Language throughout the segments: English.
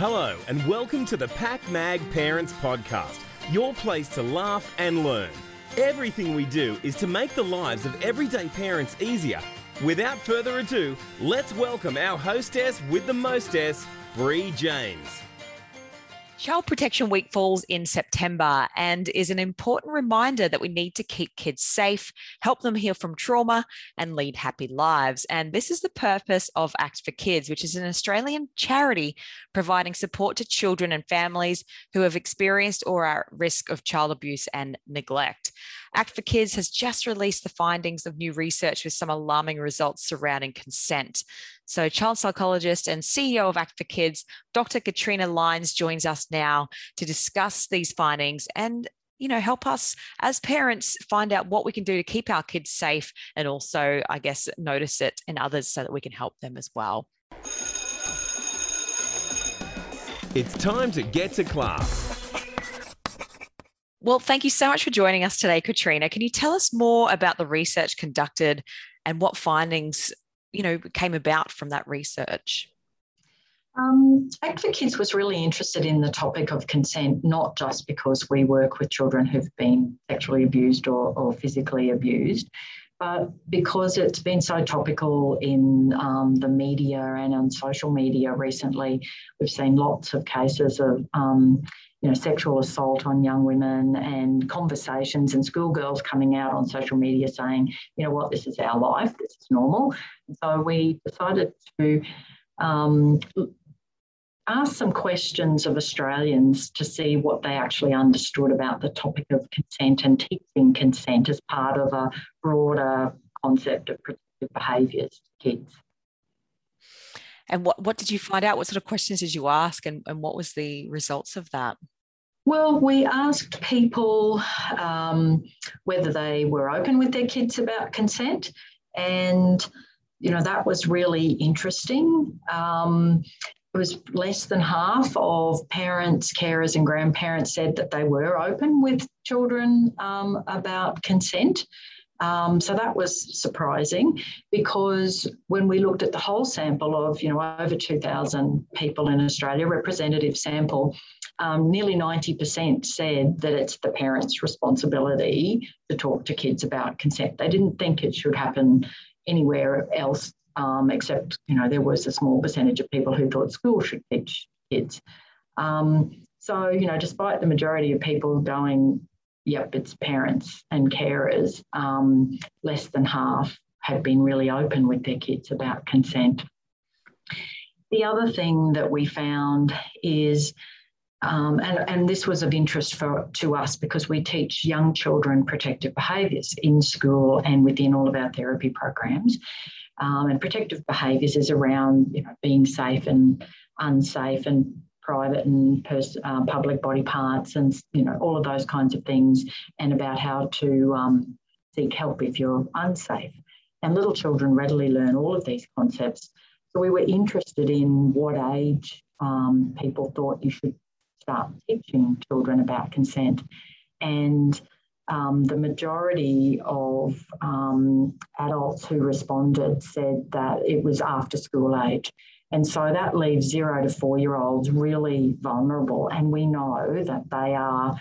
Hello, and welcome to the Pack Mag Parents Podcast, your place to laugh and learn. Everything we do is to make the lives of everyday parents easier. Without further ado, let's welcome our hostess with the mostess, Bree James. Child Protection Week falls in September and is an important reminder that we need to keep kids safe, help them heal from trauma, and lead happy lives. And this is the purpose of Act for Kids, which is an Australian charity providing support to children and families who have experienced or are at risk of child abuse and neglect. Act for Kids has just released the findings of new research with some alarming results surrounding consent. So, child psychologist and CEO of Act for Kids, Dr. Katrina Lines, joins us now to discuss these findings and you know help us as parents find out what we can do to keep our kids safe and also i guess notice it in others so that we can help them as well It's time to get to class. well thank you so much for joining us today katrina can you tell us more about the research conducted and what findings you know came about from that research Um, Act for Kids was really interested in the topic of consent, not just because we work with children who've been sexually abused or, or physically abused, but because it's been so topical in um, the media and on social media recently. We've seen lots of cases of um, you know, sexual assault on young women and conversations and schoolgirls coming out on social media saying, you know what, this is our life, this is normal. And so we decided to um, ask some questions of Australians to see what they actually understood about the topic of consent and teaching consent as part of a broader concept of protective behaviours to kids. And what, what did you find out what sort of questions did you ask and, and what was the results of that Well, we asked people um, whether they were open with their kids about consent, and you know that was really interesting. Um, it was less than half of parents, carers, and grandparents said that they were open with children um, about consent. Um, so that was surprising because when we looked at the whole sample of, you know, over 2,000 people in Australia, representative sample, um, nearly 90% said that it's the parents' responsibility to talk to kids about consent. They didn't think it should happen anywhere else, um, except, you know, there was a small percentage of people who thought school should teach kids. Um, so, you know, despite the majority of people going, yep, it's parents and carers, um, less than half have been really open with their kids about consent. The other thing that we found is um, and, and this was of interest for, to us because we teach young children protective behaviours in school and within all of our therapy programs. Um, and protective behaviours is around you know, being safe and unsafe and private and pers- uh, public body parts and you know all of those kinds of things and about how to um, seek help if you're unsafe. And little children readily learn all of these concepts. So we were interested in what age um, people thought you should start teaching children about consent. And um, the majority of um, adults who responded said that it was after school age. And so that leaves zero to four year olds really vulnerable. And we know that they are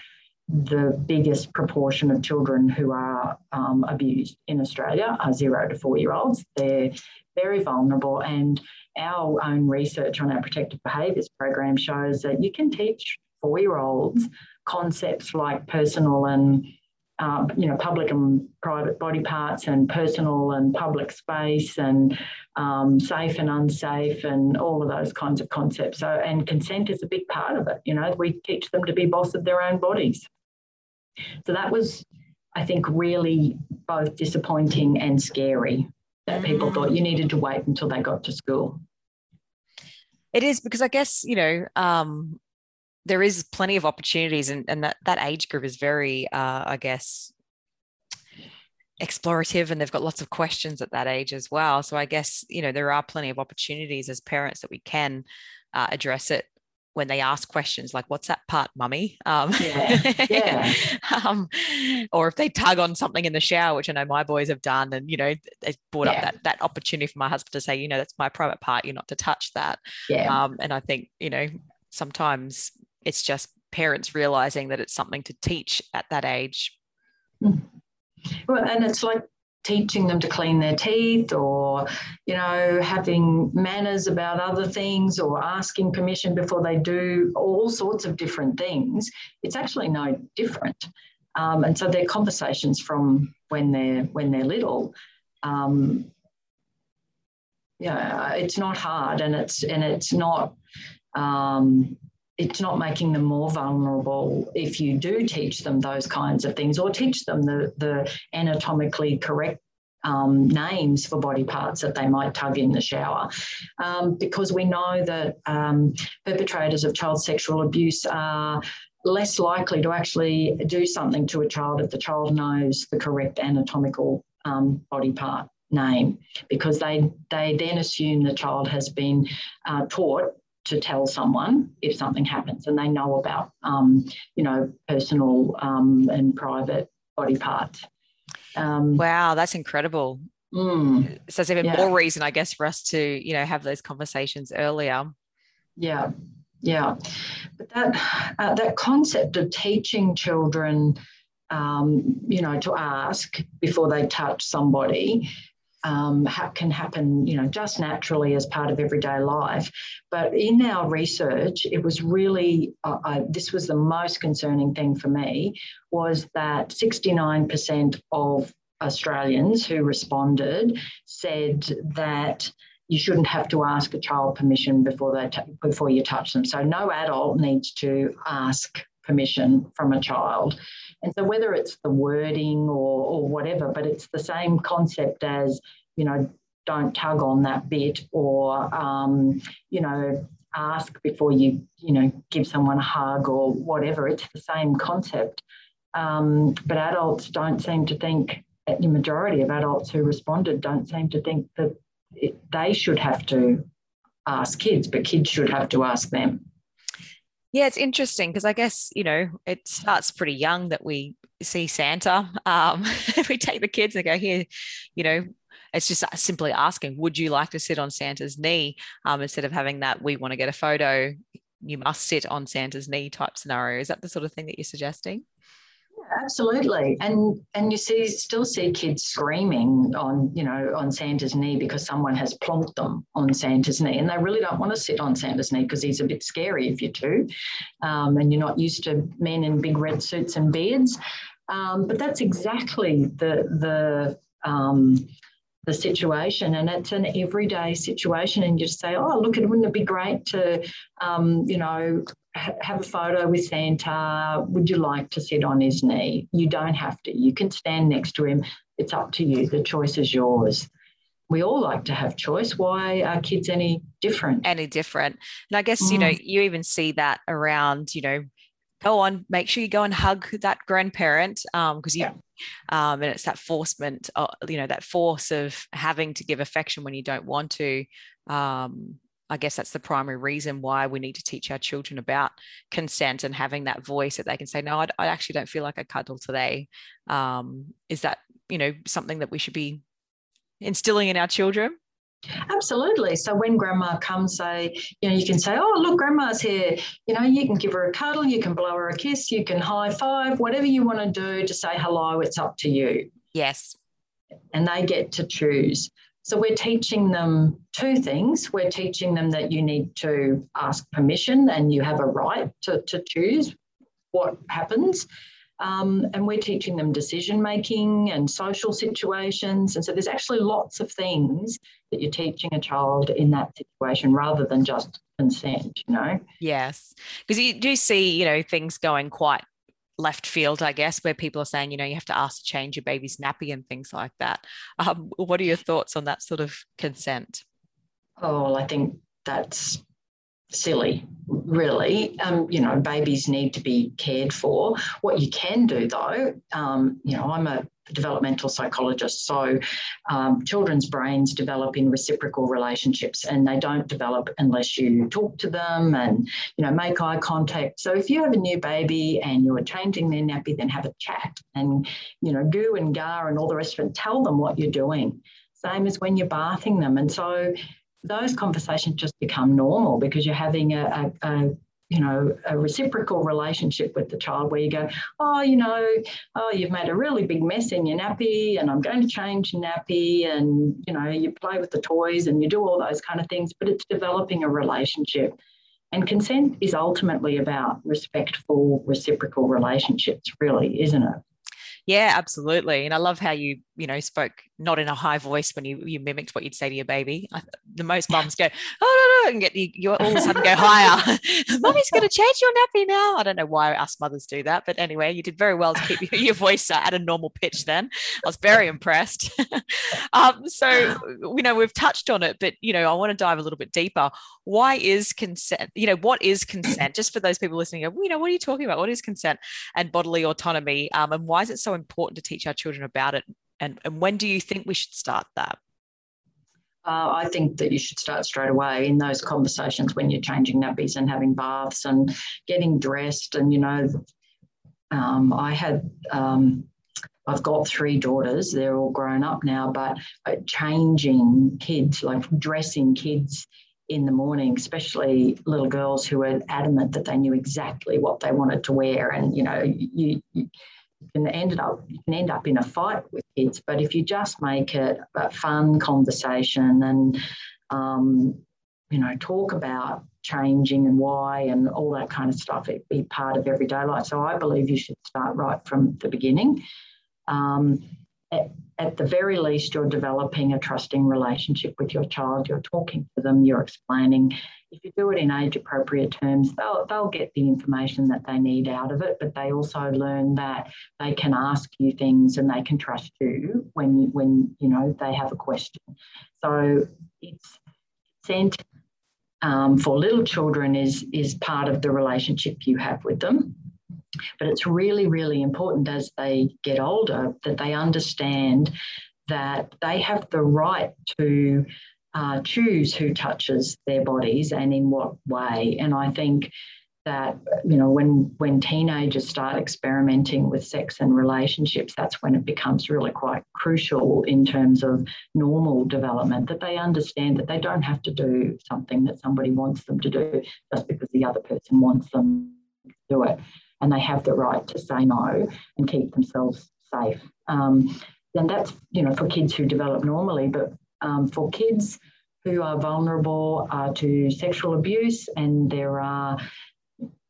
the biggest proportion of children who are um, abused in Australia are zero to four year olds. They're very vulnerable. And our own research on our protective behaviours program shows that you can teach four year olds concepts like personal and um, you know, public and private body parts and personal and public space and um, safe and unsafe and all of those kinds of concepts. So, and consent is a big part of it. You know, we teach them to be boss of their own bodies. So that was, I think, really both disappointing and scary that people thought you needed to wait until they got to school. it is because i guess you know um, there is plenty of opportunities and, and that, that age group is very uh, i guess explorative and they've got lots of questions at that age as well so i guess you know there are plenty of opportunities as parents that we can uh, address it when they ask questions like what's that part mummy um, Yeah, yeah. um, or if they tug on something in the shower which i know my boys have done and you know they brought Yeah. up that that opportunity for my husband to say you know that's my private part you're not to touch that Yeah. um, and I think, you know, sometimes it's just parents realizing that it's something to teach at that age. Mm. Well, and it's like teaching them to clean their teeth or you know having manners about other things or asking permission before they do all sorts of different things it's actually no different um, and so they're conversations from when they're when they're little um, yeah it's not hard and it's and it's not um, it's not making them more vulnerable if you do teach them those kinds of things or teach them the, the anatomically correct um, names for body parts that they might tug in the shower. Um, because we know that um, perpetrators of child sexual abuse are less likely to actually do something to a child if the child knows the correct anatomical um, body part name because they they then assume the child has been uh, taught to tell someone if something happens and they know about, um, you know, personal um, and private body parts. Um, wow, that's incredible. Mm, so it's even yeah. more reason, I guess, for us to, you know, have those conversations earlier. Yeah, yeah. But that uh, that concept of teaching children, um, you know, to ask before they touch somebody um, ha- can happen, you know, just naturally as part of everyday life. But in our research, it was really uh, I, this was the most concerning thing for me was that 69% of Australians who responded said that you shouldn't have to ask a child permission before they t- before you touch them. So no adult needs to ask permission from a child. And so whether it's the wording or, or whatever, but it's the same concept as, you know, don't tug on that bit or, um, you know, ask before you, you know, give someone a hug or whatever. It's the same concept. Um, but adults don't seem to think, the majority of adults who responded don't seem to think that it, they should have to ask kids, but kids should have to ask them. Yeah, it's interesting because I guess, you know, it starts pretty young that we see Santa. Um, we take the kids and go, here, you know, it's just simply asking, would you like to sit on Santa's knee? Um, instead of having that, we want to get a photo, you must sit on Santa's knee type scenario. Is that the sort of thing that you're suggesting? Absolutely. And and you see still see kids screaming on you know on santa's knee because someone has plonked them on santa's knee. And they really don't want to sit on santa's knee because he's a bit scary if you're two um, and you're not used to men in big red suits and beards. Um, but that's exactly the the um, the situation. And it's an everyday situation and you just say oh look it wouldn't it be great to um, you know have a photo with Santa. Would you like to sit on his knee? You don't have to. You can stand next to him. It's up to you. The choice is yours. We all like to have choice. Why are kids any different? Any different. And I guess, mm. you know, mm. you even see that around, you know, go on, make sure you go and hug that grandparent because um, you, yeah. um, and it's that forcement, uh, you know, that force of having to give affection when you don't want to. Um, I guess that's the primary reason why we need to teach our children about consent and having that voice that they can say, no, I, I actually don't feel like a cuddle today. Um, is that, you know, something that we should be instilling in our children? Absolutely. So when grandma comes, say, you know, you can say, oh, look, grandma's here. You know, you can give her a cuddle, you can blow her a kiss, you can high five, whatever you want to do to say hello, it's up to you. Yes. And they get to choose. So we're teaching them two things. We're teaching them that you need to ask permission and you have a right to, to choose what happens. Um, and we're teaching them decision making and social situations. And so there's actually lots of things that you're teaching a child in that situation rather than just consent, you know? Yes. Because you do see, you know, things going quite left field, I guess, where people are saying, you know, you have to ask to change your baby's nappy and things like that. Um, what are your thoughts on that sort of consent? Oh, I think that's silly, really. Um, you know, babies need to be cared for. What you can do, though, um, you know, I'm a developmental psychologist. So um, children's brains develop in reciprocal relationships and they don't develop unless you talk to them and, you know, make eye contact. So if you have a new baby and you're changing their nappy, then have a chat and, you know, goo and gar and all the rest of it, tell them what you're doing. Same as when you're bathing them. And so those conversations just become normal because you're having a, a, a you know, a reciprocal relationship with the child where you go, oh, you know, oh, you've made a really big mess in your nappy and I'm going to change your nappy. And, you know, you play with the toys and you do all those kind of things, but it's developing a relationship. And consent is ultimately about respectful, reciprocal relationships, really, isn't it? Yeah, absolutely. And I love how you, you know, spoke not in a high voice when you, you mimicked what you'd say to your baby. I, the most mums go, oh, no, no, and get you, you all of a sudden go higher. Mommy's going to change your nappy now. I don't know why us mothers do that. But anyway, you did very well to keep your, your voice at a normal pitch then. I was very impressed. um, so, you know, we've touched on it, but, you know, I want to dive a little bit deeper. Why is consent? You know, what is consent? Just for those people listening, you know, what are you talking about? What is consent and bodily autonomy? Um, and why is it so important to teach our children about it and, and when do you think we should start that? Uh, I think that you should start straight away in those conversations when you're changing nappies and having baths and getting dressed. And, you know, um, I had, um, I've got three daughters, they're all grown up now, but uh, changing kids, like dressing kids in the morning, especially little girls who are adamant that they knew exactly what they wanted to wear. And, you know, you, you can end up you can end up in a fight with kids. But if you just make it a fun conversation and um, you know talk about changing and why and all that kind of stuff, it be part of everyday life. So I believe you should start right from the beginning. Um, at, at, the very least, you're developing a trusting relationship with your child. You're talking to them, you're explaining if you do it in age appropriate terms, they'll, they'll get the information that they need out of it, but they also learn that they can ask you things and they can trust you when you, when you know they have a question. So it's consent um, for little children is is part of the relationship you have with them. But it's really, really important as they get older that they understand that they have the right to uh, choose who touches their bodies and in what way. And I think that you know when when teenagers start experimenting with sex and relationships that's when it becomes really quite crucial in terms of normal development that they understand that they don't have to do something that somebody wants them to do just because the other person wants them to do it and they have the right to say no and keep themselves safe um, and that's you know for kids who develop normally but um, for kids who are vulnerable uh, to sexual abuse, and there are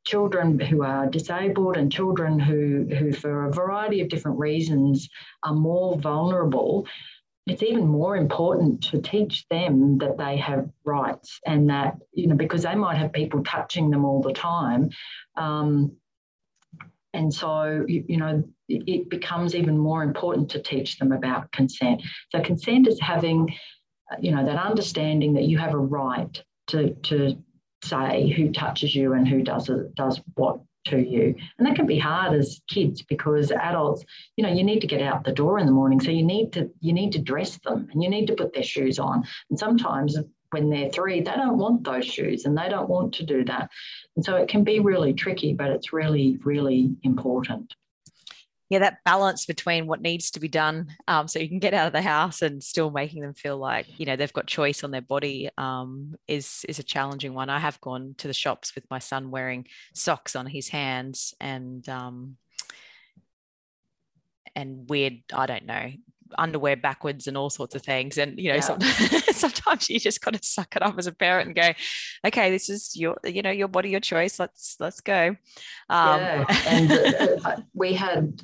children who are disabled and children who, who, for a variety of different reasons, are more vulnerable. It's even more important to teach them that they have rights and that, you know, because they might have people touching them all the time. Um, and so, you, you know, it becomes even more important to teach them about consent. So, consent is having, uh, you know, that understanding that you have a right to, to say who touches you and who does it, does what to you. And that can be hard as kids because adults, you know, you need to get out the door in the morning. So you need to you need to dress them and you need to put their shoes on. And sometimes when they're three, they don't want those shoes and they don't want to do that. And so it can be really tricky, but it's really, really important yeah, that balance between what needs to be done, um, so you can get out of the house and still making them feel like you know they've got choice on their body, um, is is a challenging one. I have gone to the shops with my son wearing socks on his hands and um, and weird, I don't know, underwear backwards and all sorts of things. And you know, yeah. sometimes, sometimes you just got to suck it up as a parent and go, okay, this is your, you know, your body, your choice. Let's let's go. Um, yeah. and uh, we had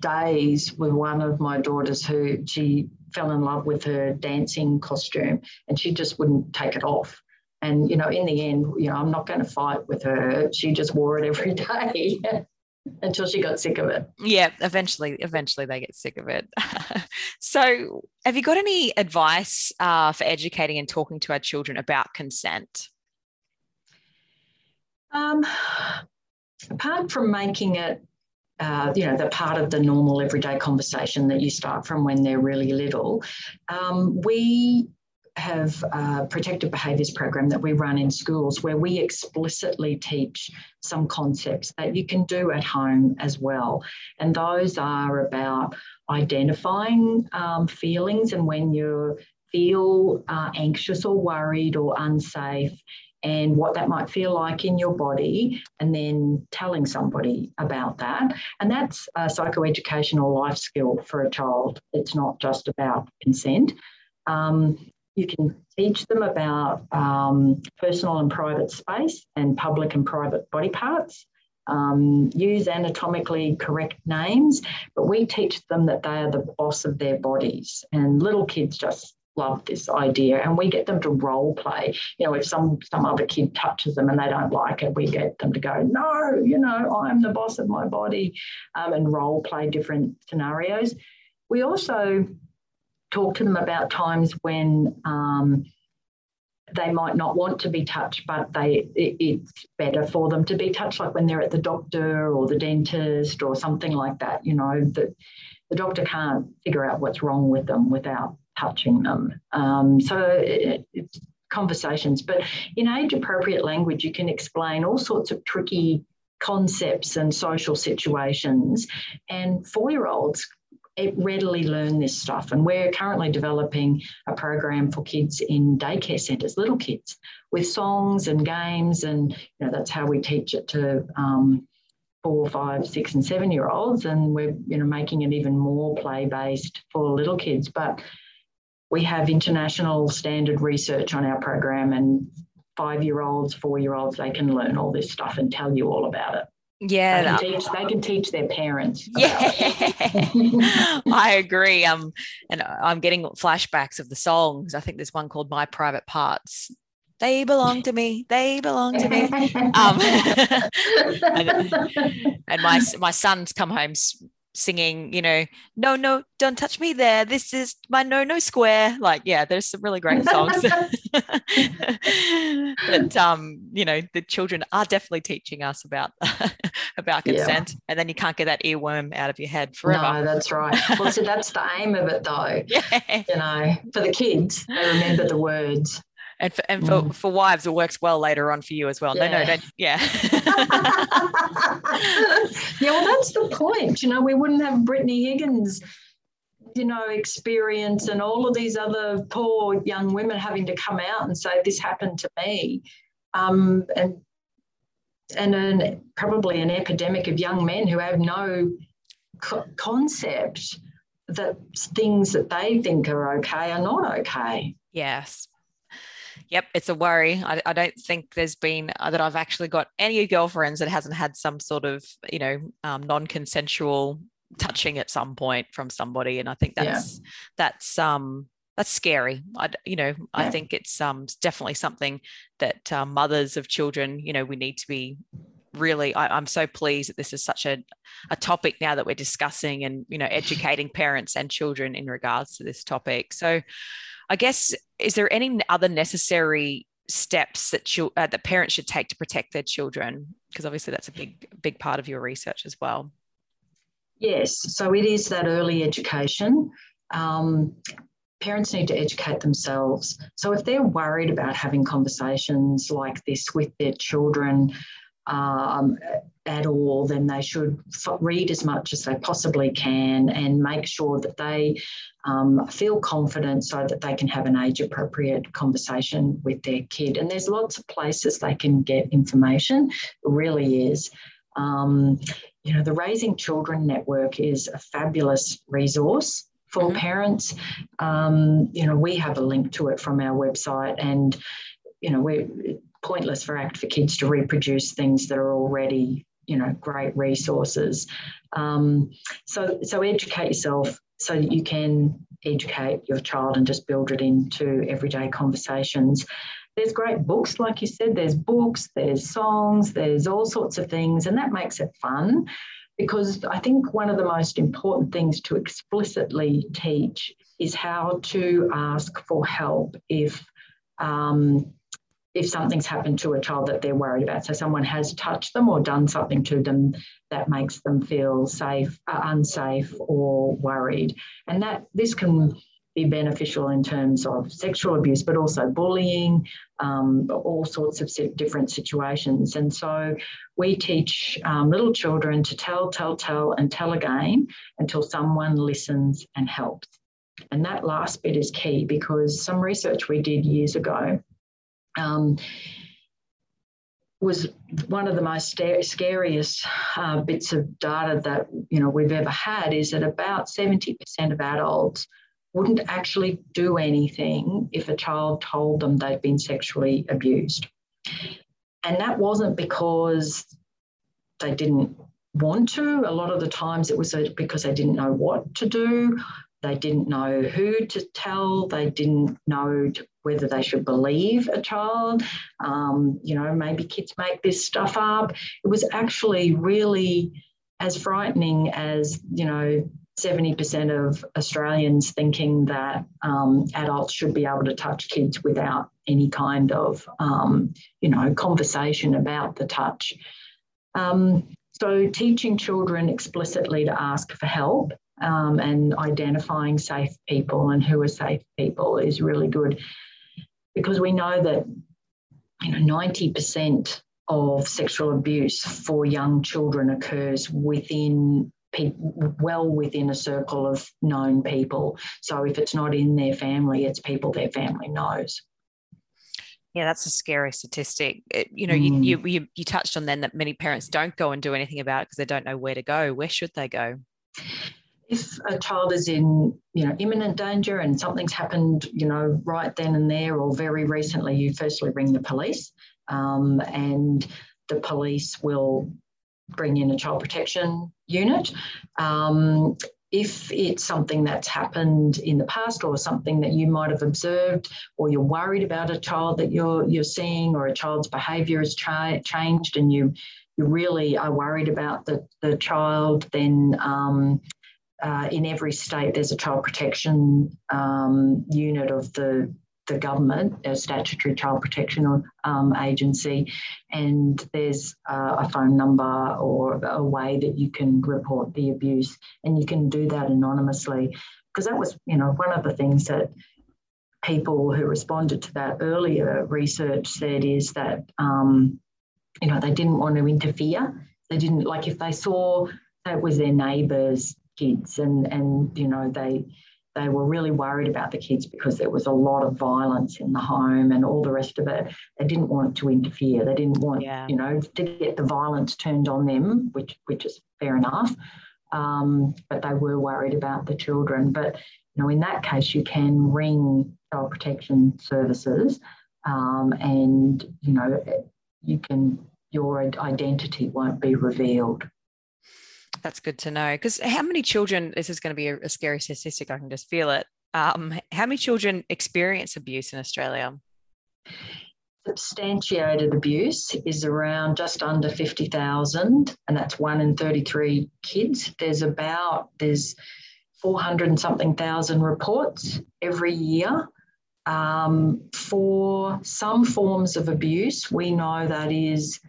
days with one of my daughters who she fell in love with her dancing costume and she just wouldn't take it off. And you know, in the end, you know, I'm not going to fight with her. She just wore it every day until she got sick of it. Yeah, eventually, eventually they get sick of it. so, have you got any advice uh, for educating and talking to our children about consent? Um, apart from making it, uh, you know, the part of the normal everyday conversation that you start from when they're really little, um, we have a protective behaviours program that we run in schools where we explicitly teach some concepts that you can do at home as well. And those are about identifying um, feelings and when you feel uh, anxious or worried or unsafe, and what that might feel like in your body, and then telling somebody about that. And that's a psychoeducational life skill for a child. It's not just about consent. Um, you can teach them about um, personal and private space and public and private body parts. Um, use anatomically correct names, but we teach them that they are the boss of their bodies. And little kids just love this idea and we get them to role play you know if some some other kid touches them and they don't like it we get them to go no you know i'm the boss of my body um, and role play different scenarios we also talk to them about times when um, they might not want to be touched, but they it, it's better for them to be touched, like when they're at the doctor or the dentist or something like that. You know that the doctor can't figure out what's wrong with them without touching them. Um, so it, it's conversations, but in age appropriate language, you can explain all sorts of tricky concepts and social situations. And four year olds readily learn this stuff. And we're currently developing a program for kids in daycare centres, little kids, with songs and games. And you know, that's how we teach it to um, four, five, six, and seven year olds. And we're you know making it even more play based for little kids. But we have international standard research on our program and five year olds, four year olds, they can learn all this stuff and tell you all about it. Yeah, they can, teach, they can teach their parents. Yeah, I agree. Um, and I'm getting flashbacks of the songs. I think there's one called "My Private Parts." They belong to me. They belong to me. Um, and, and my my son's come home singing, you know, no, no, don't touch me there. This is my no, no square. Like, yeah, there's some really great songs. but um, you know, the children are definitely teaching us about about consent, yeah. and then you can't get that earworm out of your head forever. No, that's right. Well, so that's the aim of it, though. Yeah. You know, for the kids, they remember the words and for, and for, mm. for wives it works well later on for you as well. Yeah. no no don't yeah. Yeah well that's the point. You know we wouldn't have brittany higgins you know experience and all of these other poor young women having to come out and say this happened to me. Um, and and an, probably an epidemic of young men who have no co- concept that things that they think are okay are not okay. Yes Yep, it's a worry. I, I don't think there's been uh, that I've actually got any girlfriends that hasn't had some sort of, you know, um, non-consensual touching at some point from somebody, and I think that's yeah. that's um that's scary. I you know yeah. I think it's um definitely something that uh, mothers of children, you know, we need to be really I, am so pleased that this is such a, a topic now that we're discussing and you know educating parents and children in regards to this topic so I guess is there any other necessary steps that you, uh, that parents should take to protect their children? Because obviously that's a big big part of your research as well. Yes, so it is that early education. Um, parents need to educate themselves. So if they're worried about having conversations like this with their children, um, at all, then they should read as much as they possibly can and make sure that they um, feel confident so that they can have an age appropriate conversation with their kid. And there's lots of places they can get information, it really is. Um, you know, the Raising Children Network is a fabulous resource for mm-hmm. parents. Um, you know, we have a link to it from our website, and you know, we're pointless for Act for Kids to reproduce things that are already, you know, great resources. Um, so, so educate yourself so that you can educate your child and just build it into everyday conversations. There's great books, like you said, there's books, there's songs, there's all sorts of things, and that makes it fun because I think one of the most important things to explicitly teach is how to ask for help if um, if something's happened to a child that they're worried about. So someone has touched them or done something to them that makes them feel safe, uh, unsafe, or worried. And that this can be beneficial in terms of sexual abuse, but also bullying, um, all sorts of different situations. And so we teach um, little children to tell, tell, tell, and tell again until someone listens and helps. And that last bit is key because some research we did years ago um, was one of the most scariest uh, bits of data that you know we've ever had is that about 70% of adults wouldn't actually do anything if a child told them they'd been sexually abused. And that wasn't because they didn't want to. A lot of the times it was because they didn't know what to do. They didn't know who to tell. They didn't know whether they should believe a child. Um, you know, maybe kids make this stuff up. It was actually really as frightening as, you know, 70% of Australians thinking that um, adults should be able to touch kids without any kind of, um, you know, conversation about the touch. Um, so teaching children explicitly to ask for help um, and identifying safe people and who are safe people is really good because we know that, you know, 90% of sexual abuse for young children occurs within people well within a circle of known people. So if it's not in their family, it's people their family knows. Yeah, that's a scary statistic. It, you know, mm. you, you you touched on then that many parents don't go and do anything about it because they don't know where to go. Where should they go? If a child is in, you know, imminent danger and something's happened, you know, right then and there or very recently, you firstly ring the police, um, and the police will bring in a child protection unit. Um, if it's something that's happened in the past or something that you might have observed or you're worried about a child that you're you're seeing or a child's behavior has cha- changed and you you really are worried about the, the child then um, uh, in every state there's a child protection um, unit of the the government, a statutory child protection um, agency, and there's uh, a phone number or a way that you can report the abuse, and you can do that anonymously. Because that was, you know, one of the things that people who responded to that earlier research said is that, um, you know, they didn't want to interfere. They didn't like if they saw that it was their neighbours' kids, and and you know they they were really worried about the kids because there was a lot of violence in the home and all the rest of it. They didn't want to interfere. They didn't want, yeah. you know, to get the violence turned on them, which which is fair enough. Um, but they were worried about the children. But you know, in that case, you can ring child protection services, um, and you know, you can your identity won't be revealed. That's good to know. Because how many children, this is going to be a, a scary statistic, I can just feel it. Um, how many children experience abuse in Australia? Substantiated abuse is around just under 50,000, and that's one in 33 kids. There's about, there's 400 and something thousand reports every year. Um, for some forms of abuse, we know that is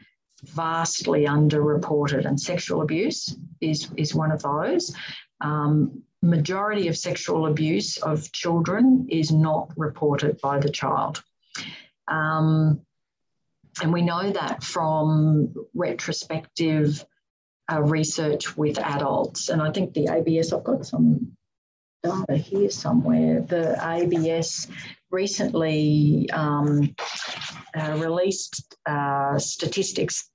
vastly underreported, and sexual abuse is, is one of those. Um, majority of sexual abuse of children is not reported by the child. Um, and we know that from retrospective uh, research with adults. And I think the ABS, I've got some data here somewhere. The ABS recently um, uh, released uh, statistics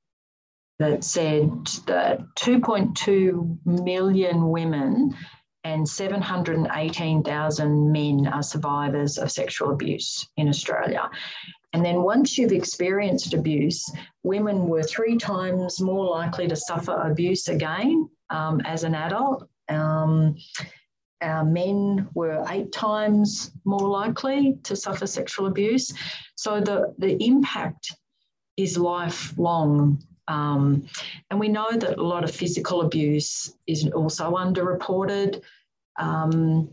that said that 2.2 million women and 718,000 men are survivors of sexual abuse in Australia. And then once you've experienced abuse, women were three times more likely to suffer abuse again um, as an adult. Um, our men were eight times more likely to suffer sexual abuse. So the, the impact is lifelong. Um, and we know that a lot of physical abuse is also underreported. Um,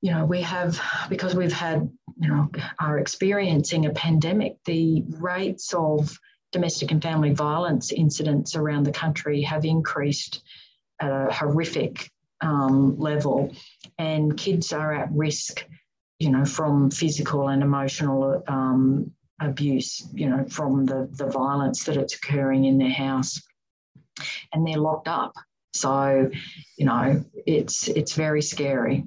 you know, we have, because we've had, you know, are experiencing a pandemic, the rates of domestic and family violence incidents around the country have increased at a horrific um, level, and kids are at risk, you know, from physical and emotional um, abuse, you know, from the, the violence that it's occurring in their house. And they're locked up. So, you know, it's it's very scary.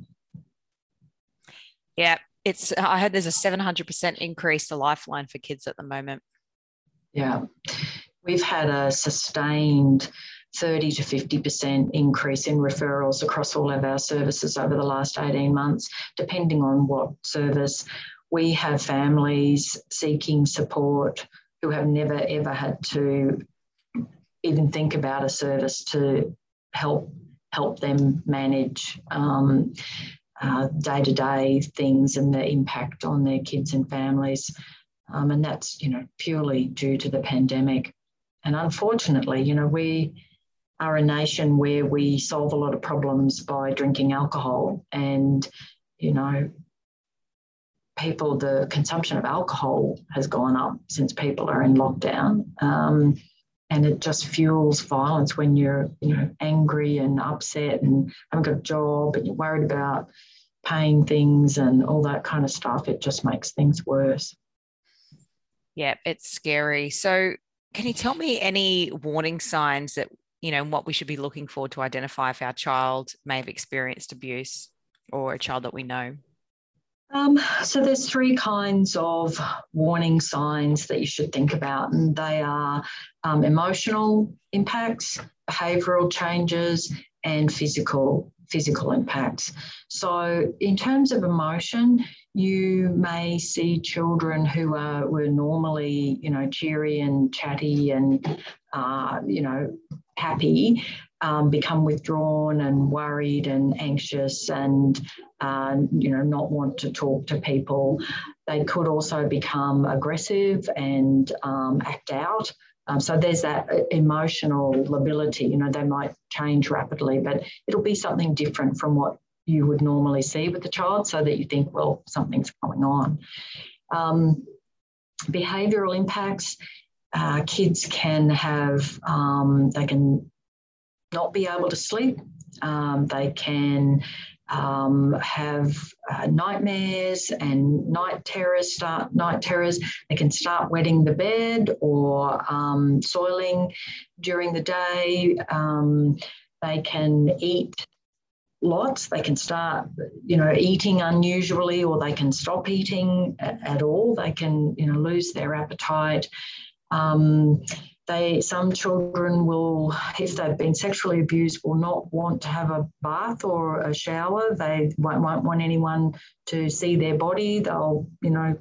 Yeah, it's I heard there's a 700% increase to lifeline for kids at the moment. Yeah. We've had a sustained 30 to 50% increase in referrals across all of our services over the last 18 months, depending on what service. We have families seeking support who have never ever had to even think about a service to help help them manage day to day things and the impact on their kids and families. Um, and that's you know purely due to the pandemic. And unfortunately, you know we are a nation where we solve a lot of problems by drinking alcohol, and you know people the consumption of alcohol has gone up since people are in lockdown. Um, and it just fuels violence when you're you know angry and upset and haven't got a job and you're worried about paying things and all that kind of stuff. It just makes things worse. Yeah it's scary. So can you tell me any warning signs that you know what we should be looking for to identify if our child may have experienced abuse or a child that we know um, so there's three kinds of warning signs that you should think about, and they are um, emotional impacts, behavioural changes, and physical physical impacts. So in terms of emotion, you may see children who are were normally, you know, cheery and chatty and uh, you know, happy um, become withdrawn and worried and anxious and uh, you know not want to talk to people. They could also become aggressive and um, act out. Um, so there's that emotional lability. You know they might change rapidly, but it'll be something different from what you would normally see with the child, so that you think, well, something's going on. Um, behavioural impacts. Uh, kids can have um, they can not be able to sleep. Um, they can um, have uh, nightmares and night terrors start night terrors. They can start wetting the bed or um, soiling during the day. Um, they can eat lots. They can start you know eating unusually or they can stop eating at, at all. They can you know lose their appetite um, they some children will if they've been sexually abused will not want to have a bath or a shower. They won't, won't want anyone to see their body. They'll you know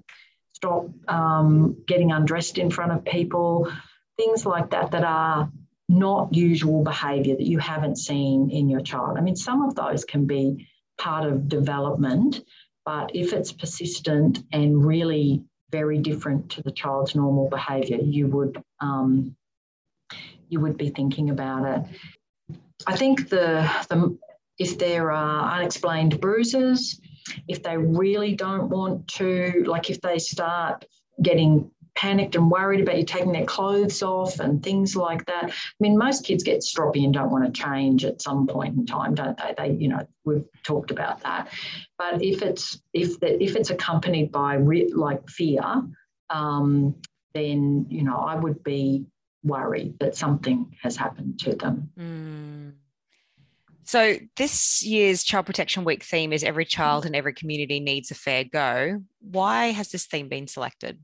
stop um, getting undressed in front of people. Things like that that are not usual behavior that you haven't seen in your child. I mean some of those can be part of development but if it's persistent and really very different to the child's normal behaviour, you would um, you would be thinking about it. I think the, the if there are unexplained bruises, if they really don't want to, like if they start getting panicked and worried about you taking their clothes off and things like that. I mean, most kids get stroppy and don't want to change at some point in time, don't they? They, you know, we've talked about that. But if it's if the, if it's accompanied by re- like fear, um, then you know I would be worried that something has happened to them. Mm. So, this year's Child Protection Week theme is Every Child and Every Community Needs a Fair Go. Why has this theme been selected?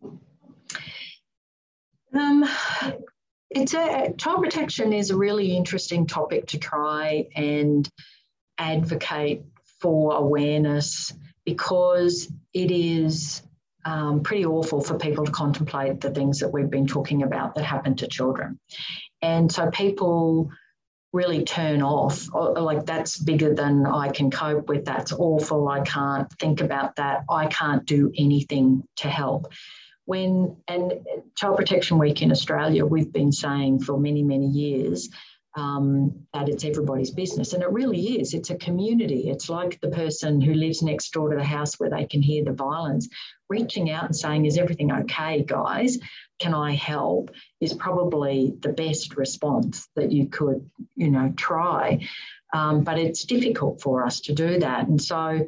Um, it's a child protection is a really interesting topic to try and advocate for awareness because it is um, pretty awful for people to contemplate the things that we've been talking about that happen to children. And so people really turn off, like that's bigger than I can cope with, that's awful, I can't think about that, I can't do anything to help when and Child Protection Week in Australia, we've been saying for many, many years um, that it's everybody's business. And it really is. It's a community. It's like the person who lives next door to the house where they can hear the violence. Reaching out and saying, Is everything okay, guys? Can I help? is probably the best response that you could, you know, try. Um, but it's difficult for us to do that. And so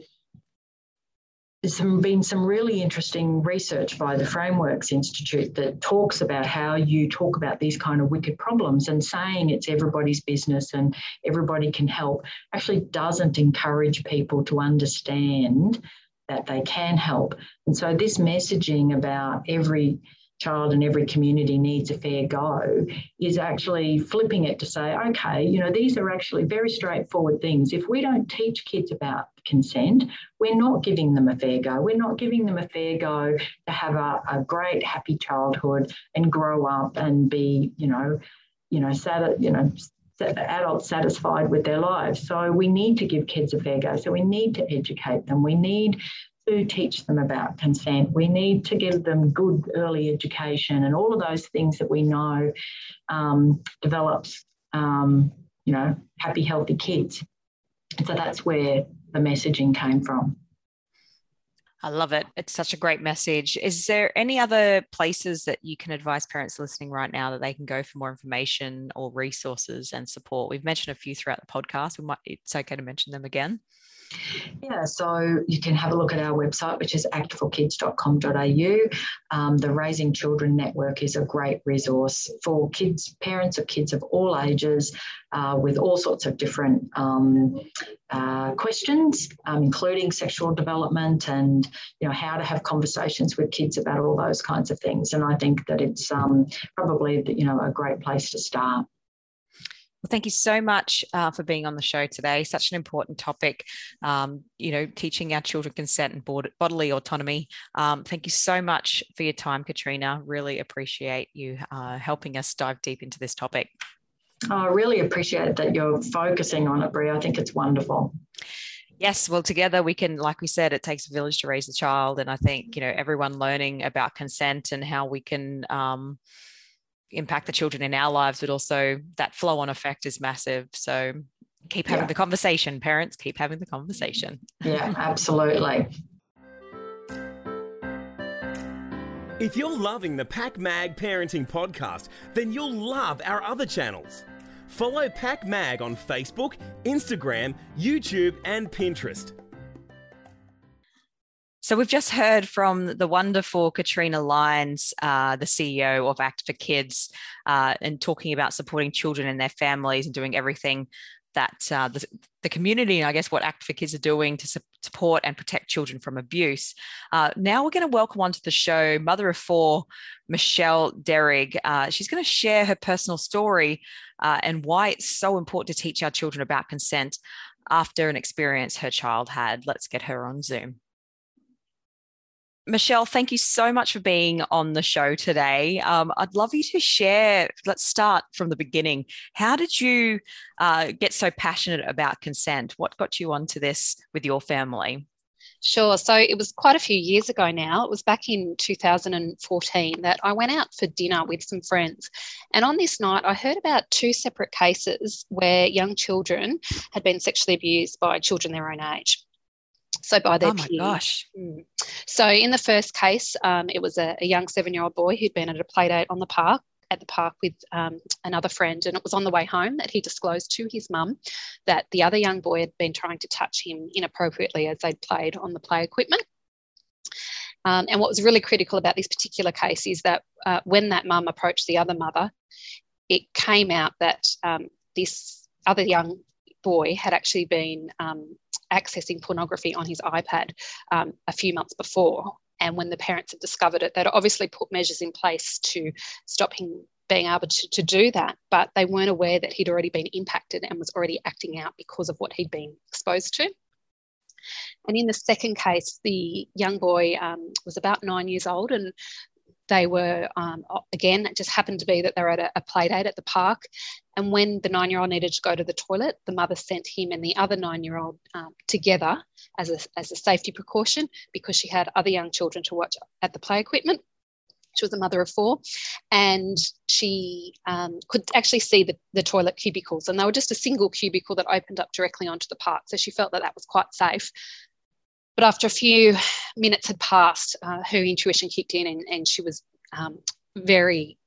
there's some, been some really interesting research by the Frameworks Institute that talks about how you talk about these kind of wicked problems and saying it's everybody's business and everybody can help actually doesn't encourage people to understand that they can help. And so this messaging about every child in every community needs a fair go is actually flipping it to say, okay, you know, these are actually very straightforward things. If we don't teach kids about consent, we're not giving them a fair go. We're not giving them a fair go to have a, a great, happy childhood and grow up and be, you know, you know, sad, you know, adults satisfied with their lives. So we need to give kids a fair go. So we need to educate them. We need to teach them about consent. We need to give them good early education and all of those things that we know um, develops, um, you know, happy, healthy kids. So that's where the messaging came from. I love it. It's such a great message. Is there any other places that you can advise parents listening right now that they can go for more information or resources and support? We've mentioned a few throughout the podcast. We might it's okay to mention them again. Yeah, so you can have a look at our website, which is actforkids.com.au. Um, the Raising Children Network is a great resource for kids, parents of kids of all ages, uh, with all sorts of different um, uh, questions, um, including sexual development and you know how to have conversations with kids about all those kinds of things. And I think that it's um, probably you know a great place to start. Well, thank you so much uh, for being on the show today. Such an important topic, um, you know, teaching our children consent and bodily autonomy. Um, thank you so much for your time, Katrina. Really appreciate you uh, helping us dive deep into this topic. Oh, I really appreciate that you're focusing on it, Bree. I think it's wonderful. Yes, well, together we can, like we said, it takes a village to raise a child. And I think, you know, everyone learning about consent and how we can, um, impact the children in our lives, but also that flow on effect is massive. So keep having yeah. the conversation, parents, keep having the conversation. Yeah, absolutely. If you're loving the PakMag Parenting Podcast, then you'll love our other channels. Follow PakMag on Facebook, Instagram, YouTube, and Pinterest. So we've just heard from the wonderful Katrina Lines, uh, the CEO of Act for Kids, uh, and talking about supporting children and their families and doing everything that uh, the, the, community and I guess what Act for Kids are doing to su- support and protect children from abuse. Uh, now we're going to welcome onto the show mother of four, Michelle Derrig. Uh, she's going to share her personal story uh, and why it's so important to teach our children about consent after an experience her child had. Let's get her on Zoom. Michelle, thank you so much for being on the show today. Um, I'd love you to share. Let's start from the beginning. How did you uh, get so passionate about consent? What got you onto this with your family? Sure. So it was quite a few years ago now. It was back in 2014 that I went out for dinner with some friends. And on this night, I heard about two separate cases where young children had been sexually abused by children their own age so by their oh my peers. gosh mm. so in the first case um, it was a, a young seven year old boy who'd been at a play date on the park at the park with um, another friend and it was on the way home that he disclosed to his mum that the other young boy had been trying to touch him inappropriately as they'd played on the play equipment um, and what was really critical about this particular case is that uh, when that mum approached the other mother it came out that um, this other young boy had actually been um, accessing pornography on his iPad um, a few months before. And when the parents had discovered it, they'd obviously put measures in place to stop him being able to, to do that, but they weren't aware that he'd already been impacted and was already acting out because of what he'd been exposed to. And in the second case, the young boy um, was about nine years old and they were, um, again, it just happened to be that they were at a, a play date at the park. And when the nine year old needed to go to the toilet, the mother sent him and the other nine year old um, together as a, as a safety precaution because she had other young children to watch at the play equipment. She was a mother of four, and she um, could actually see the, the toilet cubicles, and they were just a single cubicle that opened up directly onto the park. So she felt that that was quite safe. But after a few minutes had passed, uh, her intuition kicked in and, and she was um, very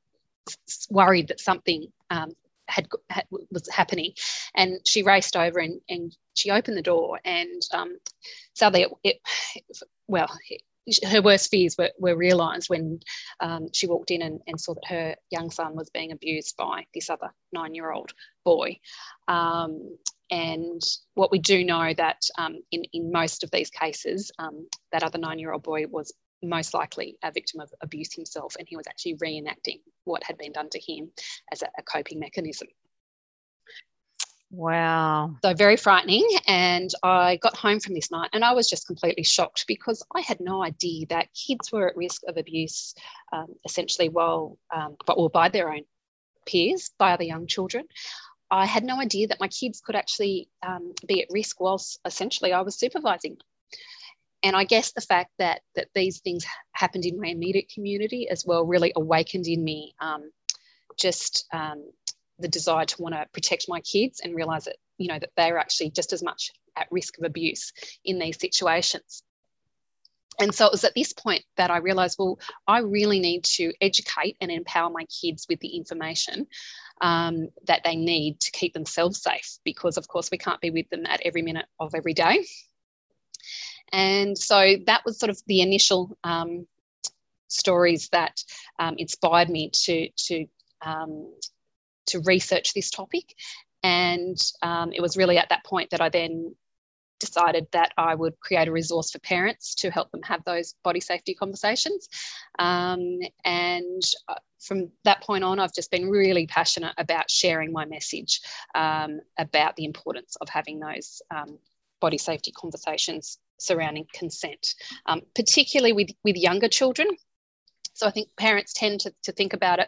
worried that something um, had, had, was happening. And she raced over and, and she opened the door and um, sadly, it, it, well, it, her worst fears were, were realised when um, she walked in and, and, saw that her young son was being abused by this other nine-year-old boy. Um, and what we do know that um, in, in most of these cases, um, that other nine year old boy was most likely a victim of abuse himself, and he was actually reenacting what had been done to him as a, a coping mechanism. Wow. So very frightening. And I got home from this night and I was just completely shocked because I had no idea that kids were at risk of abuse um, essentially while, um, but well, by their own peers, by other young children. I had no idea that my kids could actually um, be at risk whilst essentially I was supervising. And I guess the fact that that these things happened in my immediate community as well really awakened in me um, just um, the desire to want to protect my kids and realize that you know that they're actually just as much at risk of abuse in these situations and so it was at this point that I realized, well, I really need to educate and empower my kids with the information um, that they need to keep themselves safe, because of course we can't be with them at every minute of every day. And so that was sort of the initial um, stories that um, inspired me to to um, to research this topic. And um, it was really at that point that I then decided that I would create a resource for parents to help them have those body safety conversations. Um, and uh, from that point on, I've just been really passionate about sharing my message um, about the importance of having those um, body safety conversations surrounding consent, um, particularly with, with younger children. So I think parents tend to, to think about it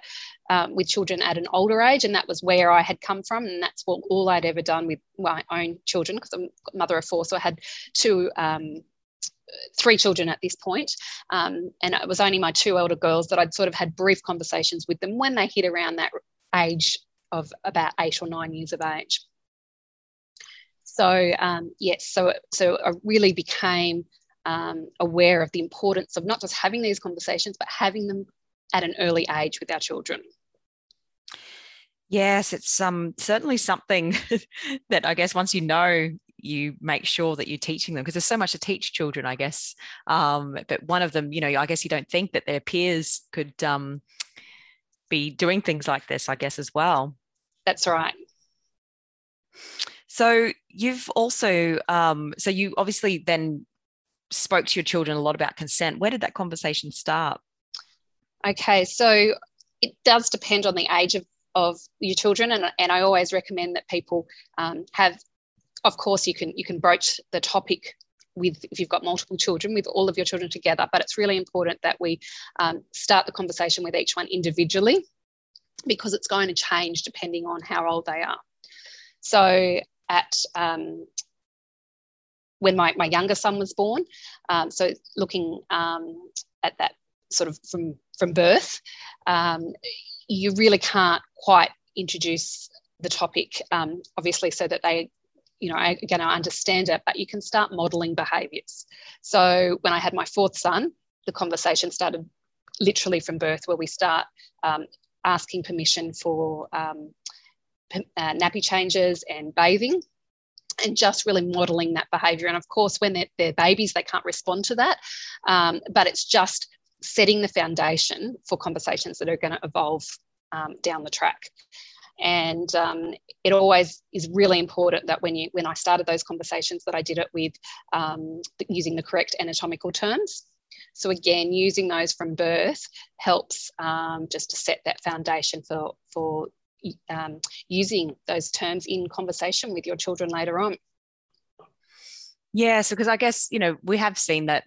um, with children at an older age, and that was where I had come from, and that's what all I'd ever done with my own children because I'm mother of four, so I had two. Um, three children at this point, um, and it was only my two elder girls that I'd sort of had brief conversations with them when they hit around that age of about eight or nine years of age. So um, yes, so so I really became um, aware of the importance of not just having these conversations, but having them at an early age with our children. Yes, it's um, certainly something that I guess once you know, you make sure that you're teaching them because there's so much to teach children, I guess. Um, but one of them, you know, I guess you don't think that their peers could um, be doing things like this, I guess, as well. That's right. So you've also, um, so you obviously then spoke to your children a lot about consent. Where did that conversation start? Okay, so it does depend on the age of, of your children, and, and I always recommend that people um, have. Of course, you can you can broach the topic with if you've got multiple children with all of your children together, but it's really important that we um, start the conversation with each one individually because it's going to change depending on how old they are. So at um, when my, my younger son was born. Um, so looking um, at that sort of from from birth, um, you really can't quite introduce the topic, um, obviously, so that they you know, are going to understand it, but you can start modeling behaviors. So when I had my fourth son, the conversation started literally from birth, where we start um, asking permission for um, uh, nappy changes and bathing and just really modeling that behavior. And of course, when they're, they're babies, they can't respond to that. Um, but it's just setting the foundation for conversations that are going to evolve um, down the track. And um, it always is really important that when you when I started those conversations, that I did it with um, using the correct anatomical terms. So again, using those from birth helps um, just to set that foundation for for um, using those terms in conversation with your children later on. Yes, because I guess, you know, we have seen that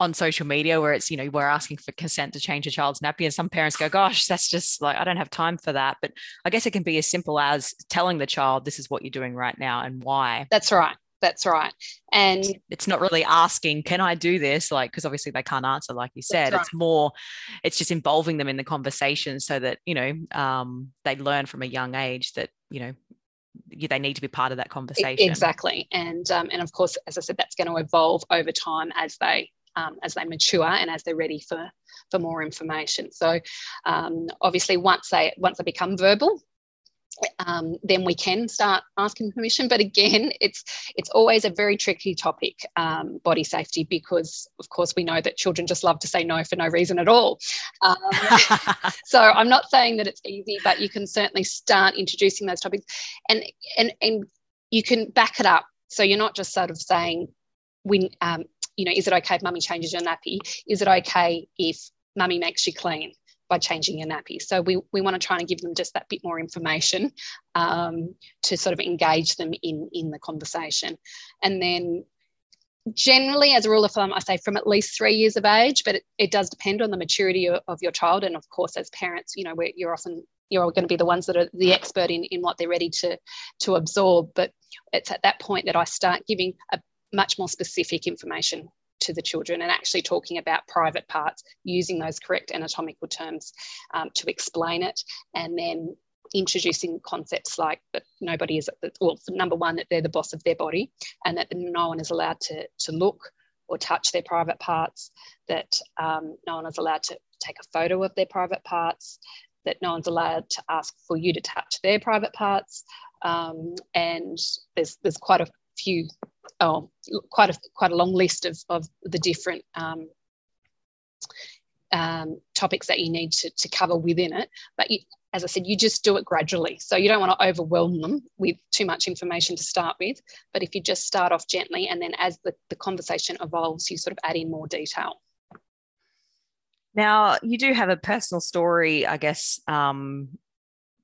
on social media where it's, you know, we're asking for consent to change a child's nappy, and some parents go, gosh, that's just like, I don't have time for that. But I guess it can be as simple as telling the child, this is what you're doing right now and why. That's right that's right. And it's not really asking can i do this? Like because obviously they can't answer like you said. right. it's more it's just involving them in the conversation so that you know um, they learn from a young age that you know they need to be part of that conversation. exactly. And um, and of course as i said that's going to evolve over time as they um, as they mature and as they're ready for for more information. So um, obviously once they once they become verbal um, then we can start asking permission. But again, it's it's always a very tricky topic, um, body safety, because of course we know that children just love to say no for no reason at all. Um, so I'm not saying that it's easy, but you can certainly start introducing those topics, and and and you can back it up. So you're not just sort of saying we. Um, you know, is it okay if mummy changes your nappy? Is it okay if mummy makes you clean? By changing your nappy. So we, we want to try and give them just that bit more information um, to sort of engage them in, in the conversation. And then generally as a rule of thumb i say from at least three years of age but it, it does depend on the maturity of, of, your child and of course as parents you know you're often you're going to be the ones that are the expert in, in what they're ready to to absorb but it's at that point that i start giving a much more specific information to the children and actually talking about private parts using those correct anatomical terms um, to explain it and then introducing concepts like that nobody is well number one that they're the boss of their body and that no one is allowed to to look or touch their private parts that um, no one is allowed to take a photo of their private parts that no one's allowed to ask for you to touch their private parts. Um, and there's there's quite a few oh quite a quite a long list of, of the different um, um, topics that you need to, to cover within it. But you, as I said, you just do it gradually. So you don't want to overwhelm them with too much information to start with. But if you just start off gently and then as the, the conversation evolves, you sort of add in more detail. Now, you do have a personal story, I guess, um,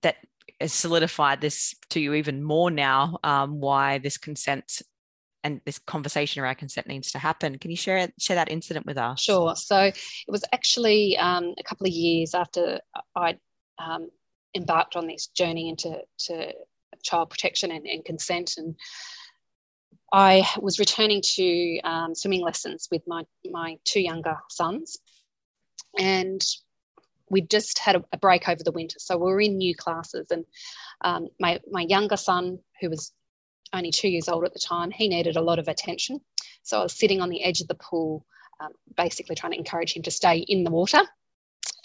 that has solidified this to you even more now, um, why this consent and this conversation around consent needs to happen. Can you share share that incident with us? Sure. So it was actually um, a couple of years after I um, embarked on this journey into to child protection and, and consent and I was returning to um, swimming lessons with my, my two younger sons. And we'd just had a, a, break over the winter. So we were in new classes. And um, my, my younger son, who was only two years old at the time, he needed a lot of attention. So I was sitting on the edge of the pool, um, basically trying to encourage him to stay in the water.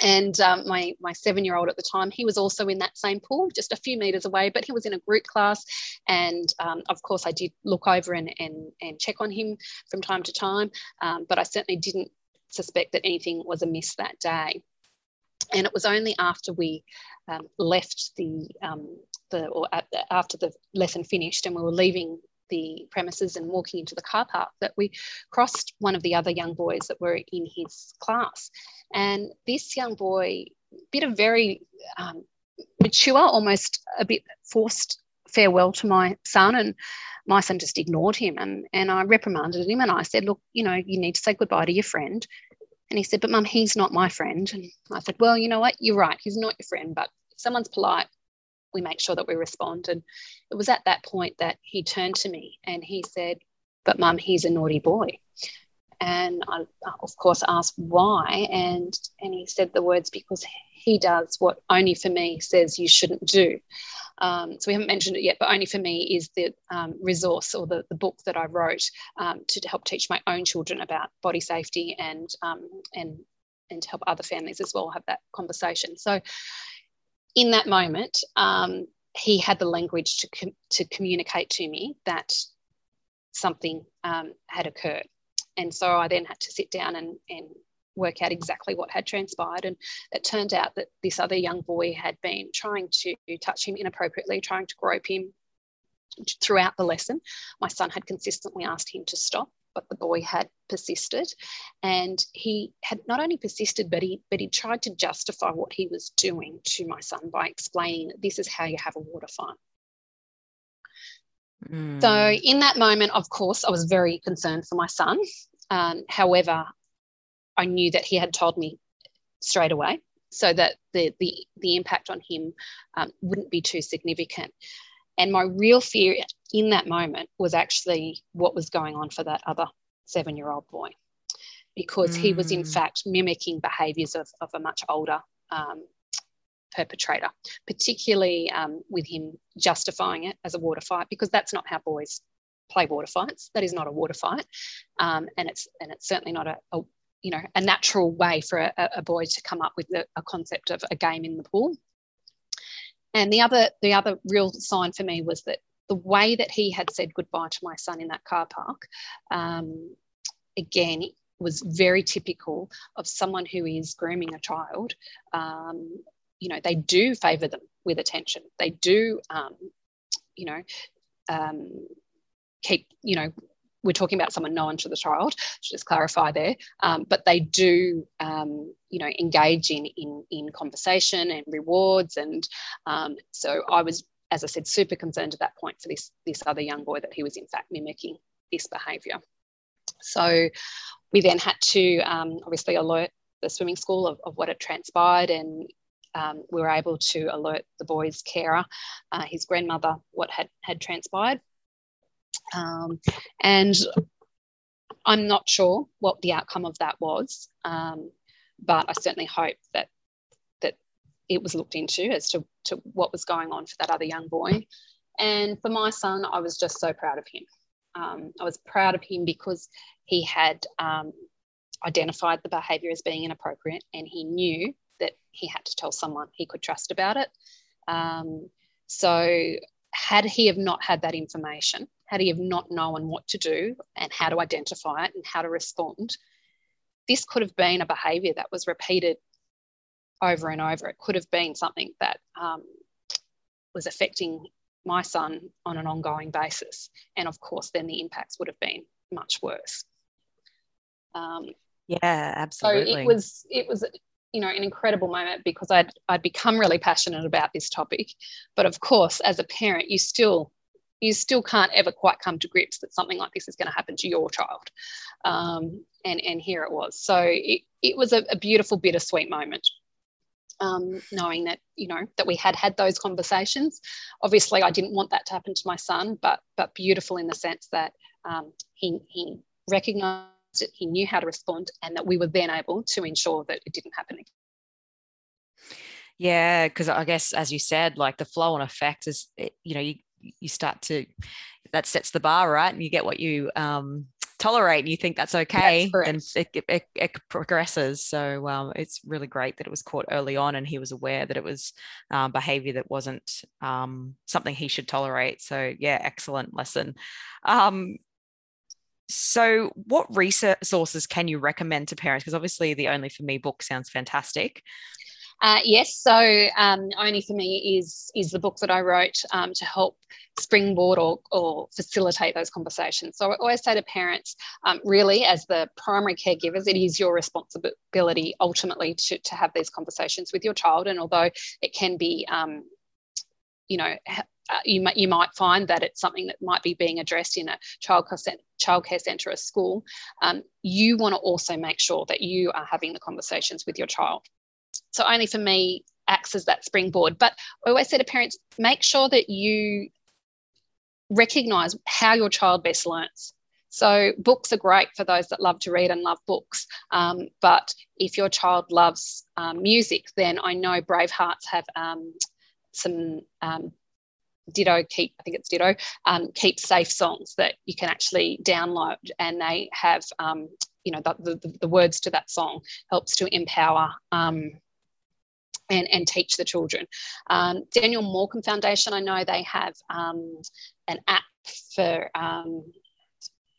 And um, my my seven year old at the time he was also in that same pool just a few meters away but he was in a group class. And um, of course i did look over and, and and check on him from time to time um, but i certainly didn't suspect that anything was amiss that day. And it was only after we um, left the um, the or after the lesson finished and we were leaving the premises and walking into the car park that we crossed one of the other young boys that were in his class. And this young boy bit a very um, mature, almost a bit forced farewell to my son. And my son just ignored him. And, and I reprimanded him and I said, Look, you know, you need to say goodbye to your friend. And he said, But mum, he's not my friend. And I said, Well, you know what? You're right. He's not your friend. But someone's polite, we make sure that we respond. And it was at that point that he turned to me and he said, But mum, he's a naughty boy. And I, of course, asked why. And, and he said the words, Because he does what only for me says you shouldn't do. Um, so we haven't mentioned it yet, but only for me is the um, resource or the, the book that I wrote um, to help teach my own children about body safety and um, and and to help other families as well have that conversation. So in that moment, um, he had the language to, com- to communicate to me that something um, had occurred. And so I then had to sit down and, and work out exactly what had transpired. And it turned out that this other young boy had been trying to touch him inappropriately, trying to grope him throughout the lesson. My son had consistently asked him to stop but the boy had persisted. And he had not only persisted but he but he tried to justify what he was doing to my son by explaining that this is how you have a water fight mm. so in that moment of course i was very concerned for my son. Um, however i knew that he had told me straight away so that the the, the impact on him um, wouldn't be too significant and my real fear in that moment was actually what was going on for that other seven year old boy, because mm. he was, in mm. fact, mimicking behaviors of, of a much older um, perpetrator, particularly um, with him justifying it as a water fight, because that's not how boys play water fights. That is not a water fight. Um, and, it's, and it's certainly not a, a you know, a natural way for a, a boy to come up with a, a concept of a game in the pool. And the other, the other real sign for me was that the way that he had said goodbye to my son in that car park, um, again, was very typical of someone who is grooming a child. Um, you know, they do favour them with attention. They do, um, you know, um, keep, you know, we're talking about someone known to the child, just clarify there, um, but they do, um, you know, engage in, in, in conversation and rewards. And um, so I was, as I said, super concerned at that point for this, this other young boy that he was in fact mimicking this behaviour. So we then had to um, obviously alert the swimming school of, of what had transpired and um, we were able to alert the boy's carer, uh, his grandmother, what had, had transpired. Um, and I'm not sure what the outcome of that was, um, but I certainly hope that that it was looked into as to, to what was going on for that other young boy. And for my son, I was just so proud of him. Um, I was proud of him because he had um, identified the behaviour as being inappropriate and he knew that he had to tell someone he could trust about it. Um, so, had he have not had that information, had he have not known what to do and how to identify it and how to respond, this could have been a behaviour that was repeated over and over. It could have been something that um, was affecting my son on an ongoing basis. And of course, then the impacts would have been much worse. Um, yeah, absolutely. So it was it was you know an incredible moment because I'd I'd become really passionate about this topic, but of course, as a parent, you still you still can't ever quite come to grips that something like this is going to happen to your child. Um, and and here it was. So it, it was a, a beautiful bittersweet moment. Um, knowing that you know that we had had those conversations. Obviously, I didn't want that to happen to my son, but but beautiful in the sense that um, he he recognised it, he knew how to respond, and that we were then able to ensure that it didn't happen again. Yeah, because I guess as you said, like the flow and effect is, you know, you you start to that sets the bar right, and you get what you um, tolerate, and you think that's okay, that's and it, it, it, progresses. So um, it's really great that it was caught early on, and he was aware that it was um, behavior that wasn't um, something he should tolerate. So yeah, excellent lesson. Um, so, what resources can you recommend to parents? Because obviously, the Only for Me book sounds fantastic. Uh, yes, so um, Only for Me is is the book that I wrote um, to help springboard or, or facilitate those conversations. So I always say to parents, um, really, as the primary caregivers, it is your responsibility ultimately to, to have these conversations with your child. And although it can be, um, you know, uh, you, might, you might find that it's something that might be being addressed in a childcare, childcare centre or school. Um, you want to also make sure that you are having the conversations with your child. So, only for me, acts as that springboard. But I always say to parents, make sure that you recognize how your child best learns. So, books are great for those that love to read and love books. Um, but if your child loves um, music, then I know Bravehearts have um, some um, Ditto keep, I think it's Ditto, um, keep safe songs that you can actually download, and they have, um, you know, the, the, the, words to that song helps to empower. Um, and, and teach the children. Um, Daniel Morcombe Foundation, I know they have um, an app for um,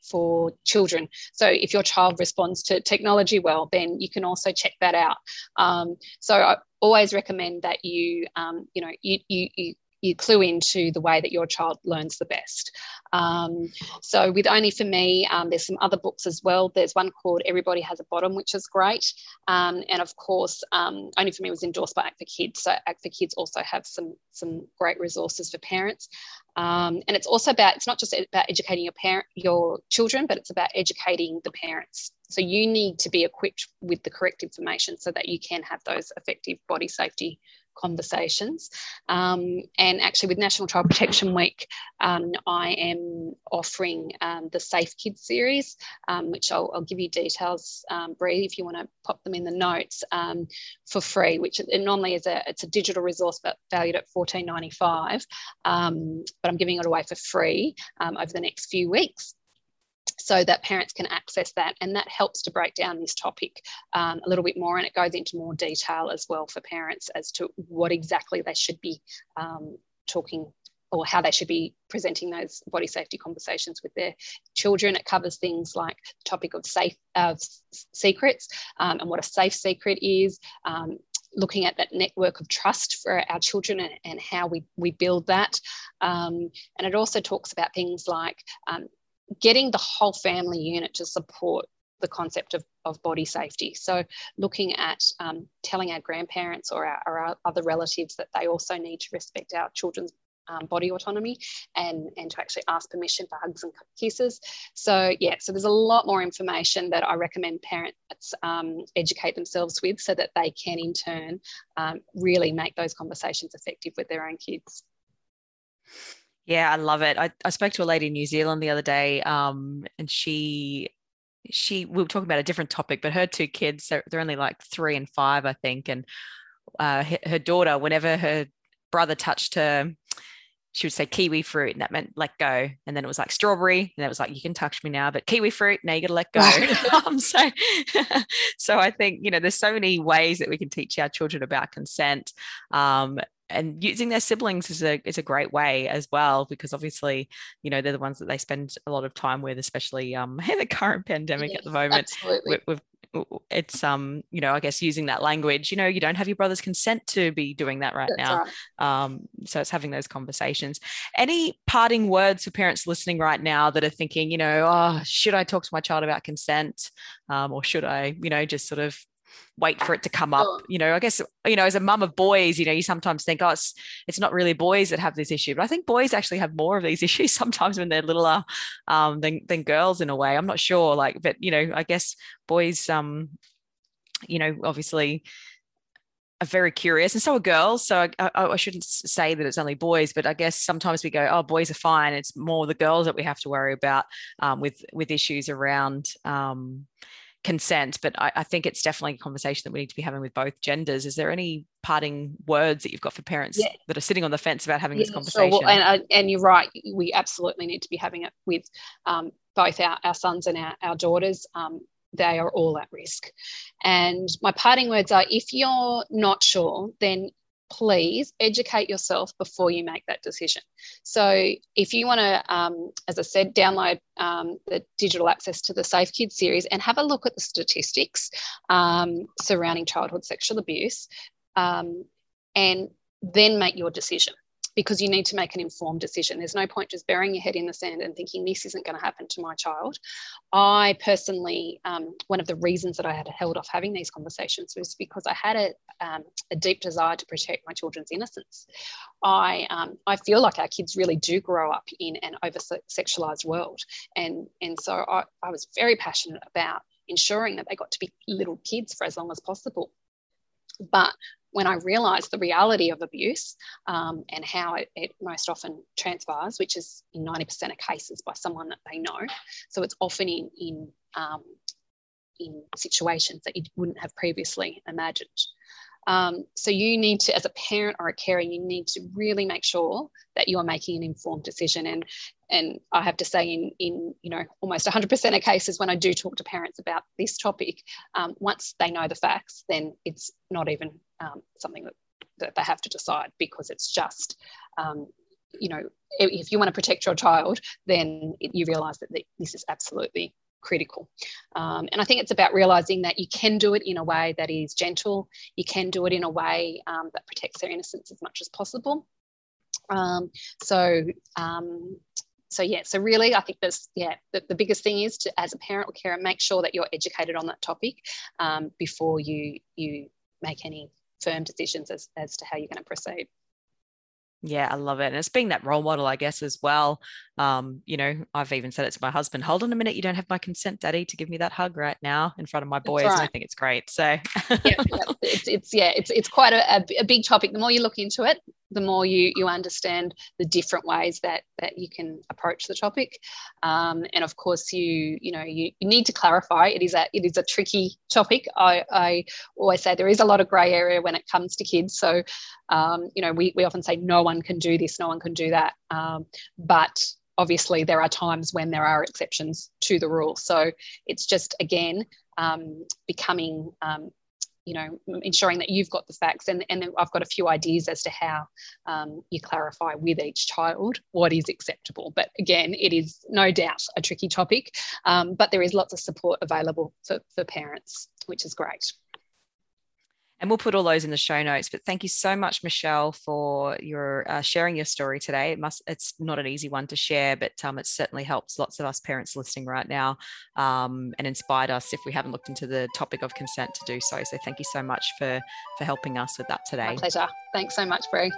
for children. So if your child responds to technology well, then you can also check that out. Um, so I always recommend that you, um, you know, you, you, you you clue into the way that your child learns the best. Um, so with Only for Me, um, there's some other books as well. There's one called Everybody Has a Bottom, which is great. Um, and of course, um, Only for Me was endorsed by Act for Kids. So Act for Kids also have some, some great resources for parents. Um, and it's also about, it's not just about educating your parent, your children, but it's about educating the parents. So you need to be equipped with the correct information so that you can have those effective body safety conversations. Um, and actually, with National Child Protection Week, um, I am offering um, the Safe Kids series, um, which I'll, I'll, give you details, um, Bree, if you want to pop them in the notes um, for free. Which it normally is a it's a digital resource but valued at fourteen ninety five, but I'm giving it away for free over the next few weeks so that parents can access that. And that helps to break down this topic um, a little bit more. And it goes into more detail as well for parents as to what exactly they should be um, talking or how they should be presenting those body safety conversations with their children. It covers things like the topic of safe uh, secrets um, and what a safe secret is, um, looking at that network of trust for our children and, and how we, we build that. Um, and it also talks about things like um, getting the whole family unit to support the concept of, of body safety. So, looking at um, telling our grandparents or our, our, other relatives that they also need to respect our children's um, body autonomy and, and to actually ask permission for hugs and kisses. So, yeah, so there's a lot more information that I recommend parents um, educate themselves with so that they can, in turn, um, really make those conversations effective with their own kids. Yeah, I love it. I, I spoke to a lady in New Zealand the other day, um, and she she we were talking about a different topic, but her two kids they're, they're only like three and five, I think, and uh, her daughter, whenever her brother touched her, she would say kiwi fruit, and that meant let go. And then it was like strawberry, and it was like you can touch me now, but kiwi fruit, now you got to let go. um, so, so I think you know there's so many ways that we can teach our children about consent. Um, and using their siblings is a is a great way as well because obviously you know they're the ones that they spend a lot of time with especially um in the current pandemic yes, at the moment absolutely. With, it's um you know i guess using that language you know you don't have your brother's consent to be doing that right That's now right. um so it's having those conversations any parting words for parents listening right now that are thinking you know oh should i talk to my child about consent um, or should i you know just sort of wait for it to come up. You know, I guess, you know, as a mum of boys, you know, you sometimes think, oh, it's, it's not really boys that have this issue. But I think boys actually have more of these issues sometimes when they're littler um, than, than girls in a way. I'm not sure. Like, but, you know, I guess boys, um, you know, obviously are very curious and so are girls. So I, I, I shouldn't say that it's only boys, but I guess sometimes we go, oh, boys are fine. It's more the girls that we have to worry about um, with, with issues around, um, consent, but I, I, think it's definitely a conversation that we need to be having with both genders. Is there any parting words that you've got for parents yeah. that are sitting on the fence about having yeah, this conversation? Sure. Well, and, uh, and you're right. We absolutely need to be having it with um, both our, our sons and our, our daughters. Um, they are all at risk. And my parting words are if you're not sure, then please educate yourself before you make that decision. So, if you want to, um, as I said, download um, the digital access to the Safe Kids series and have a look at the statistics um, surrounding childhood sexual abuse, um, and then make your decision because you need to make an informed decision. There's no point just burying your head in the sand and thinking this isn't going to happen to my child. I personally, um, one of the reasons that I had held off having these conversations was because I had a, um, a deep desire to protect my children's innocence. I, um, I feel like our kids really do grow up in an over sexualized world. And, and so I, I was very passionate about ensuring that they got to be little kids for as long as possible. But when I realised the reality of abuse um, and how it, it, most often transpires, which is in 90% of cases by someone that they know. So it's often in, in, um, in situations that you wouldn't have previously imagined. Um, so you need to, as a parent or a carer, you need to really make sure that you are making an informed decision. And and I have to say, in in you know almost 100% of cases, when I do talk to parents about this topic, um, once they know the facts, then it's not even um, something that, that they have to decide because it's just um, you know if you want to protect your child, then you realise that this is absolutely critical. Um, and I think it's about realizing that you can do it in a way that is gentle, you can do it in a way um, that protects their innocence as much as possible. Um, so, um, so yeah, so really, I think this, yeah, the, the, biggest thing is to, as a parent or carer, make sure that you're educated on that topic um, before you you make any firm decisions as, as to how you're going to proceed. Yeah, I love it. And it's being that role model, I guess, as well. Um, you know, I've even said it to my husband, hold on a minute, you don't have my consent, daddy, to give me that hug right now in front of my boys. Right. And I think it's great. So yeah, it's, it's, yeah, it's, it's quite a, a big topic. The more you look into it, the more you you understand the different ways that that you can approach the topic. Um, and of course you you know you, you need to clarify. It is a it is a tricky topic. I, I always say there is a lot of gray area when it comes to kids. So um, you know we, we often say no one can do this no one can do that. Um, but obviously there are times when there are exceptions to the rule. So it's just again um, becoming um, you know, ensuring that you've got the facts. And, and I've got a few ideas as to how um, you clarify with each child what is acceptable. But again, it is no doubt a tricky topic, um, but there is lots of support available for, for parents, which is great. And we'll put all those in the show notes. But thank you so much, Michelle, for your uh, sharing your story today. It must it's not an easy one to share, but um, it certainly helps lots of us parents listening right now um, and inspired us if we haven't looked into the topic of consent to do so. So thank you so much for for helping us with that today. My pleasure. Thanks so much, Bree.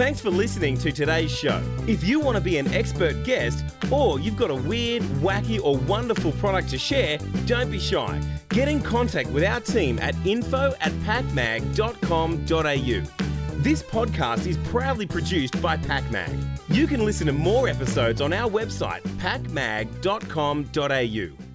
Thanks for listening to today's show. If you want to be an expert guest or you've got a weird, wacky, or wonderful product to share, don't be shy. Get in contact with our team at info at pakmag.com.au. This podcast is proudly produced by PakMag. You can listen to more episodes on our website, pakmag.com.au.